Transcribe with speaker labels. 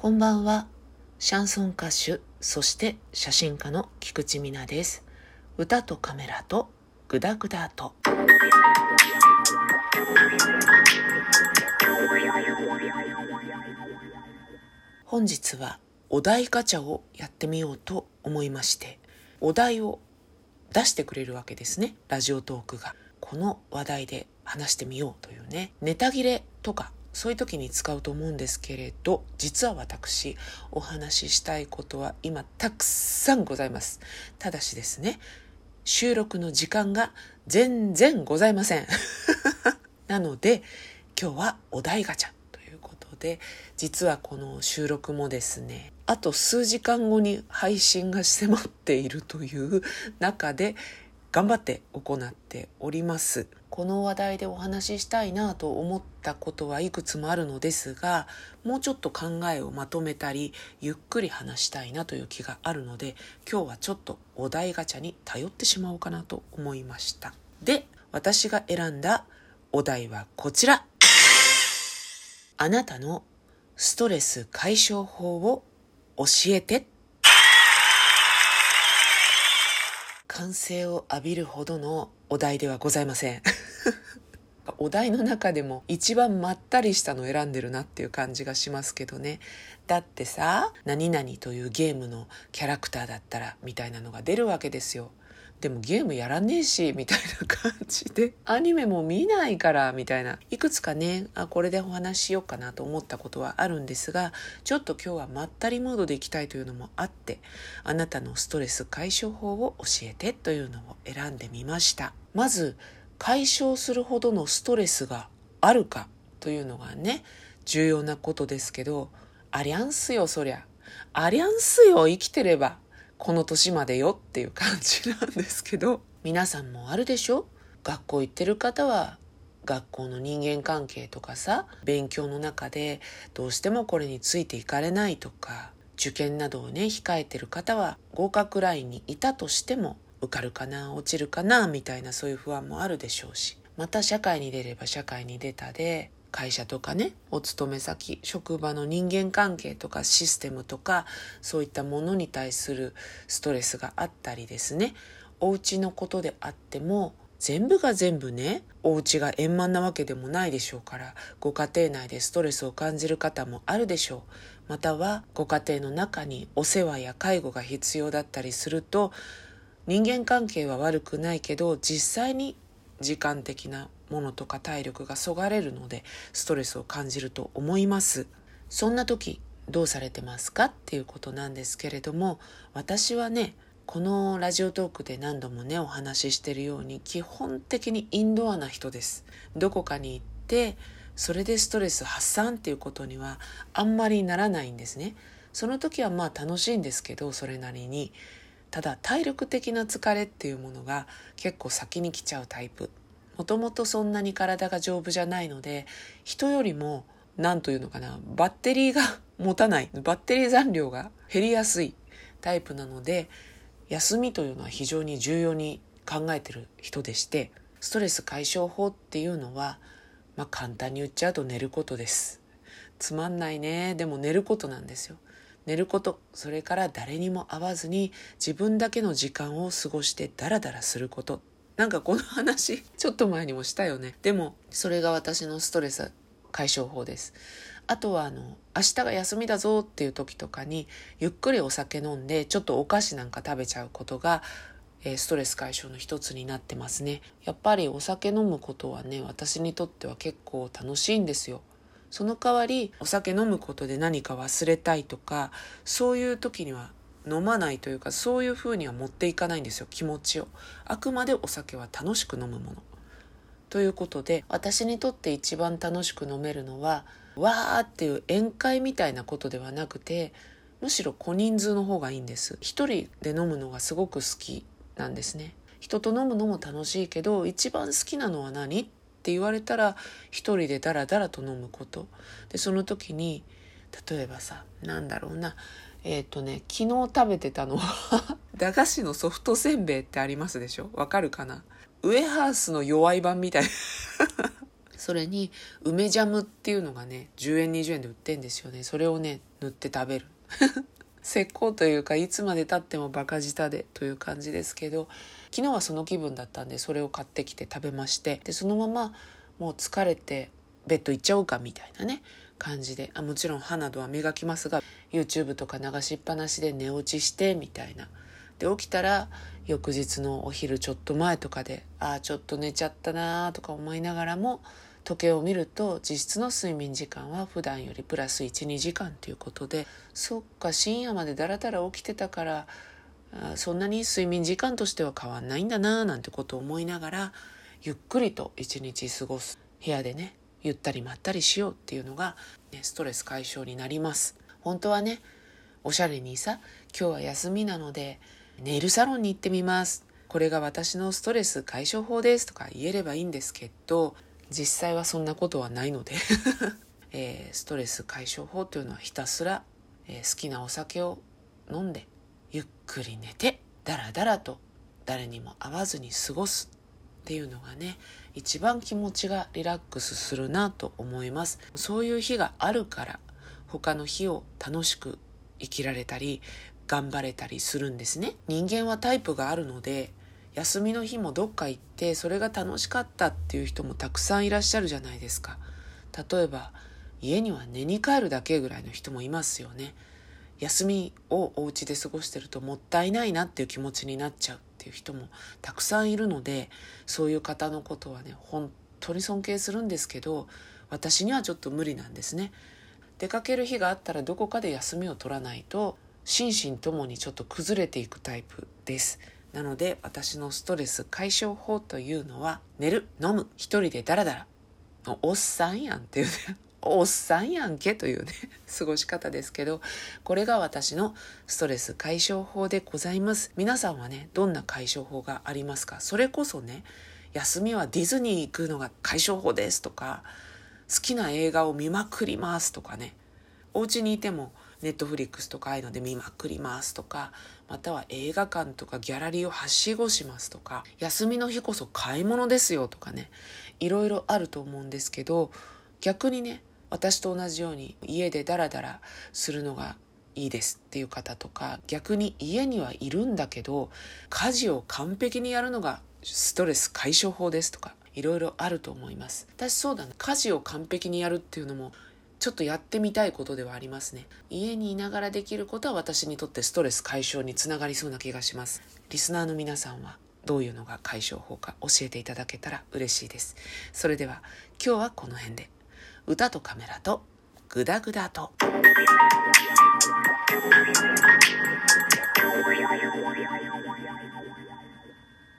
Speaker 1: こんばんは。シャンソン歌手、そして写真家の菊池美奈です。歌とカメラとグダグダと。本日はお題ガチャをやってみようと思いまして、お題を出してくれるわけですね。ラジオトークが。この話題で話してみようというね。ネタ切れとかそういう時に使うと思うんですけれど実は私お話ししたいことは今たくさんございます。ただしですね収録の時間が全然ございません。なので今日はお題ガチャということで実はこの収録もですねあと数時間後に配信が迫っているという中で頑張って行っております。この話題でお話ししたいなと思ったことはいくつもあるのですが、もうちょっと考えをまとめたり、ゆっくり話したいなという気があるので、今日はちょっとお題ガチャに頼ってしまおうかなと思いました。で、私が選んだお題はこちら。あなたのストレス解消法を教えて。歓声を浴びるほどのお題ではございません。お題の中でも一番まったりしたのを選んでるなっていう感じがしますけどね。だってさ何々というゲームのキャラクターだったらみたいなのが出るわけですよ。でもゲームやらねえし、みたいな感じで、アニメも見ないから、みたいな、いくつかね、あ、これでお話ししようかなと思ったことはあるんですが、ちょっと今日はまったりモードでいきたいというのもあって、あなたのストレス解消法を教えてというのを選んでみました。まず、解消するほどのストレスがあるかというのがね、重要なことですけど、ありゃんすよ、そりゃ。ありゃんすよ、生きてれば。この年までよっていう感じなんですけど皆さんもあるでしょ？学校行ってる方は学校の人間関係とかさ勉強の中でどうしてもこれについていかれないとか受験などをね控えてる方は合格ラインにいたとしても受かるかな落ちるかなみたいなそういう不安もあるでしょうしまた社会に出れば社会に出たで会社とかねお勤め先職場の人間関係とかシステムとかそういったものに対するストレスがあったりですね。お家のことであっても全部が全部ねお家が円満なわけでもないでしょうからご家庭内でストレスを感じる方もあるでしょう。またはご家庭の中にお世話や介護が必要だったりすると人間関係は悪くないけど実際に時間的なものとか体力がそがれるのでストレスを感じると思います。そんな時どうされてますかっていうことなんですけれども私はねこのラジオトークで何度もねお話ししてるように基本的にインドアな人です。どこかに行ってそれでストレス発散っていうことにはあんまりならないんですね。その時はまあ楽しいんですけどそれなりに。ただ体力的な疲れっていうものが結構先に来ちゃうタイプ。もともとそんなに体が丈夫じゃないので人よりも何というのかなバッテリーが持たないバッテリー残量が減りやすいタイプなので休みというのは非常に重要に考えてる人でしてストレス解消法っていうのはまあ簡単に言っちゃうと寝ることです。つまんないね。でも寝ることなんですよ。寝ることそれから誰にも会わずに自分だけの時間を過ごしてダラダラすること。なんかこの話、ちょっと前にもしたよね。でも、それが私のストレス解消法です。あとは、あの、明日が休みだぞっていう時とかに、ゆっくりお酒飲んで、ちょっとお菓子なんか食べちゃうことが、えストレス解消の一つになってますね。やっぱりお酒飲むことはね、私にとっては結構楽しいんですよ。その代わり、お酒飲むことで何か忘れたいとか、そういう時には飲まないというかそういう風には持っていかないんですよ気持ちを。あくまでお酒は楽しく飲むもの。ということで私にとって一番楽しく飲めるのはわーっていう宴会みたいなことではなくてむしろ小人数の方がいいんです。一人で飲むのがすごく好きなんですね。人と飲むのも楽しいけど一番好きなのは何って言われたら一人でダラダラと飲むこと。でその時に例えばさなんだろうな。えっ、ー、とね、昨日食べてたのは 駄菓子のソフトせんべいってありますでしょ？わかるかな？ウエハースの弱い版みたい。それに梅ジャムっていうのがね10円20円で売ってんですよね。それをね塗って食べる。石膏というかいつまでたってもバカ舌でという感じですけど昨日はその気分だったんでそれを買ってきて食べましてでそのままもう疲れてベッド行っちゃおうかみたいなね感じであもちろん歯などは磨きますが YouTube とか流しっぱなしで寝落ちしてみたいな。で起きたら翌日のお昼ちょっと前とかでああちょっと寝ちゃったなとか思いながらも時計を見ると実質の睡眠時間は普段よりプラス12時間ということでそっか深夜までだらだら起きてたからそんなに睡眠時間としては変わんないんだななんてことを思いながらゆっくりと一日過ごす。部屋でねゆったりまったりしようっていうのが、ね、ストレス解消になります。本当はねおしゃれにさ今日は休みなのでネイルサロンに行ってみます。これが私のストレス解消法ですとか言えればいいんですけど実際はそんなことはないので えー、ストレス解消法というのはひたすら、えー、好きなお酒を飲んでゆっくり寝てダラダラと誰にも会わずに過ごす。っていうのがね一番気持ちがリラックスするなと思います。そういう日があるから他の日を楽しく生きられたり頑張れたりするんですね。人間はタイプがあるので休みの日もどっか行ってそれが楽しかったっていう人もたくさんいらっしゃるじゃないですか。例えば家には寝に帰るだけぐらいの人もいますよね。休みをお家で過ごしてるともったいないなっていう気持ちになっちゃう。いう人もたくさんいるのでそういう方のことはね本当に尊敬するんですけど私にはちょっと無理なんですね。出かける日があったらどこかで休みを取らないと心身ともにちょっと崩れていくタイプです。なので私のストレス解消法というのは寝る飲む一人でダラダラおっさんやんっていうね。おっさんやんけというね 過ごし方ですけどこれが私のストレス解消法でございます。皆さんはねどんな解消法がありますか？それこそね休みはディズニー行くのが解消法ですとか好きな映画を見まくりますとかねお家にいてもネットフリックスとかああいうので見まくりますとかまたは映画館とかギャラリーをはしごしますとか休みの日こそ買い物ですよとかねいろいろあると思うんですけど逆にね私と同じように家でダラダラするのがいいですっていう方とか逆に家にはいるんだけど家事を完璧にやるのがストレス解消法ですとかいろいろあると思います。私そうだな家事を完璧にやるっていうのもちょっとやってみたいことではありますね。家にいながらできることは私にとってストレス解消につながりそうな気がします。リスナーの皆さんはどういうのが解消法か教えていただけたら嬉しいです。それでは今日はこの辺で。歌とカメラとグダグダと。